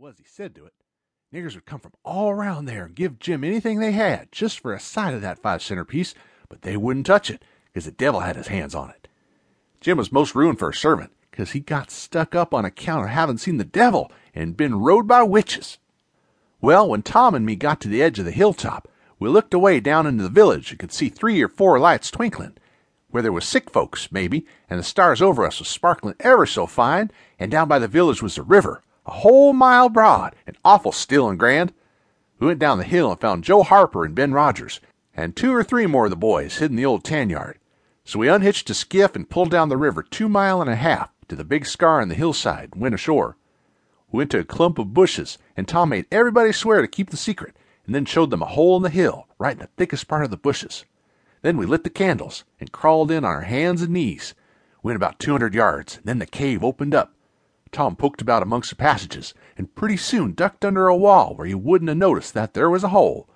was he said to it, niggers would come from all around there and give Jim anything they had just for a sight of that five center piece, but they wouldn't touch it because the devil had his hands on it. Jim was most ruined for a servant because he got stuck up on account of having seen the devil and been rode by witches. Well, when Tom and me got to the edge of the hilltop, we looked away down into the village and could see three or four lights twinkling, where there was sick folks, maybe, and the stars over us was sparkling ever so fine, and down by the village was the river, a whole mile broad and awful still and grand. We went down the hill and found Joe Harper and Ben Rogers, and two or three more of the boys hid in the old tan yard. So we unhitched a skiff and pulled down the river two mile and a half to the big scar on the hillside and went ashore. We went to a clump of bushes, and Tom made everybody swear to keep the secret, and then showed them a hole in the hill, right in the thickest part of the bushes. Then we lit the candles and crawled in on our hands and knees. We went about two hundred yards, and then the cave opened up. Tom poked about amongst the passages, and pretty soon ducked under a wall where you wouldn't have noticed that there was a hole.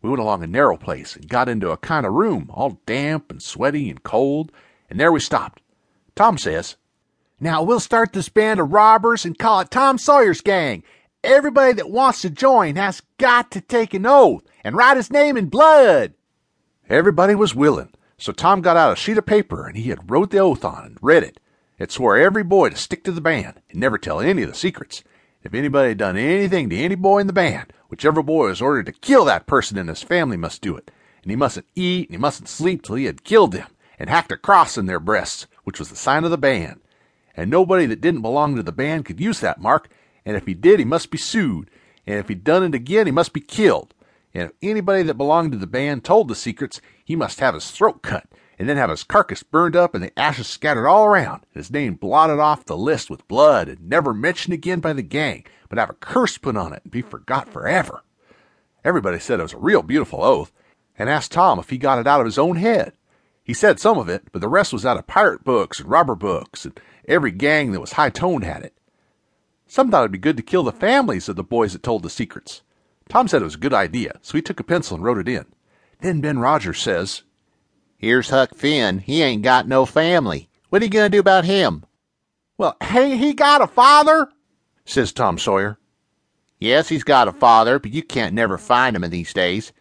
We went along a narrow place and got into a kind of room, all damp and sweaty and cold, and there we stopped. Tom says, Now we'll start this band of robbers and call it Tom Sawyer's Gang. Everybody that wants to join has got to take an oath and write his name in blood. Everybody was willing, so Tom got out a sheet of paper and he had wrote the oath on and read it. It swore every boy to stick to the band and never tell any of the secrets. If anybody had done anything to any boy in the band, whichever boy was ordered to kill that person and his family must do it. And he mustn't eat and he mustn't sleep till he had killed them and hacked a cross in their breasts, which was the sign of the band. And nobody that didn't belong to the band could use that mark, and if he did, he must be sued. And if he'd done it again, he must be killed. And if anybody that belonged to the band told the secrets, he must have his throat cut, and then have his carcass burned up and the ashes scattered all around, and his name blotted off the list with blood and never mentioned again by the gang, but have a curse put on it and be forgot forever. Everybody said it was a real beautiful oath, and asked Tom if he got it out of his own head. He said some of it, but the rest was out of pirate books and robber books, and every gang that was high toned had it. Some thought it'd be good to kill the families of the boys that told the secrets. Tom said it was a good idea, so he took a pencil and wrote it in. Then Ben Rogers says, Here's Huck Finn. He ain't got no family. What are you going to do about him? Well, ain't he got a father? says Tom Sawyer. Yes, he's got a father, but you can't never find him in these days.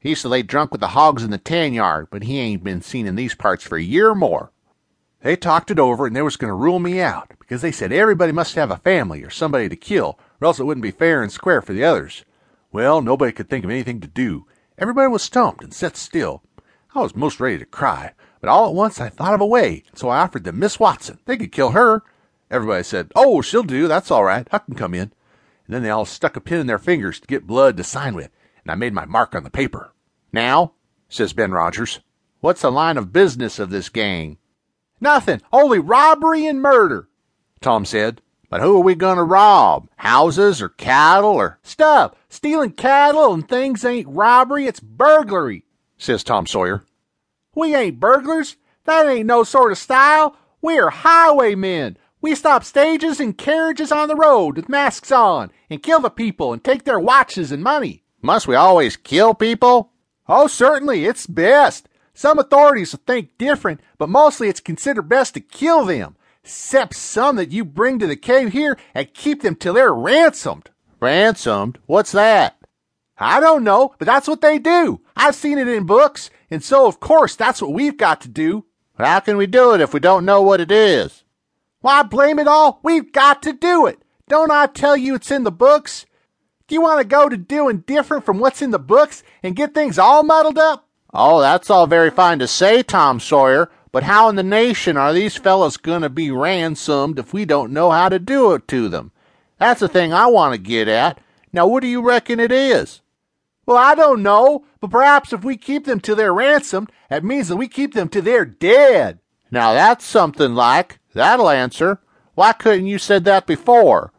He used to lay drunk with the hogs in the tan yard, but he ain't been seen in these parts for a year or more. They talked it over and they was going to rule me out because they said everybody must have a family or somebody to kill, or else it wouldn't be fair and square for the others. Well, nobody could think of anything to do. Everybody was stumped and set still. I was most ready to cry, but all at once I thought of a way, so I offered them Miss Watson. They could kill her. Everybody said, Oh, she'll do. That's all right. Huck can come in. And then they all stuck a pin in their fingers to get blood to sign with, and I made my mark on the paper. Now, says Ben Rogers, what's the line of business of this gang? Nothing, only robbery and murder, Tom said. But who are we going to rob? Houses or cattle or stuff? Stealing cattle and things ain't robbery, it's burglary, says Tom Sawyer. We ain't burglars. That ain't no sort of style. We're highwaymen. We stop stages and carriages on the road with masks on and kill the people and take their watches and money. Must we always kill people? Oh, certainly, it's best. Some authorities will think different, but mostly it's considered best to kill them, except some that you bring to the cave here and keep them till they're ransomed. Ransomed? What's that? I don't know, but that's what they do. I've seen it in books, and so of course that's what we've got to do. But how can we do it if we don't know what it is? Why, blame it all, we've got to do it. Don't I tell you it's in the books? Do you want to go to doing different from what's in the books and get things all muddled up? Oh, that's all very fine to say, Tom Sawyer, but how in the nation are these fellows going to be ransomed if we don't know how to do it to them? That's the thing I want to get at. Now, what do you reckon it is? Well, I don't know, but perhaps if we keep them till they're ransomed, that means that we keep them till they're dead. Now, that's something like. That'll answer. Why couldn't you said that before?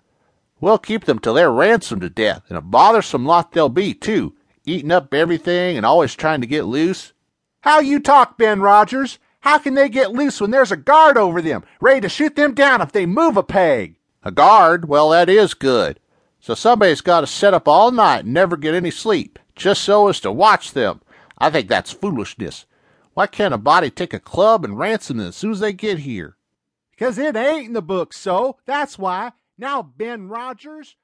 We'll keep them till they're ransomed to death, and a bothersome lot they'll be, too, eating up everything and always trying to get loose. How you talk, Ben Rogers? How can they get loose when there's a guard over them, ready to shoot them down if they move a peg? A guard? Well, that is good. So somebody's got to sit up all night and never get any sleep, just so as to watch them. I think that's foolishness. Why can't a body take a club and ransom them as soon as they get here? Because it ain't in the book, so that's why. Now, Ben Rogers,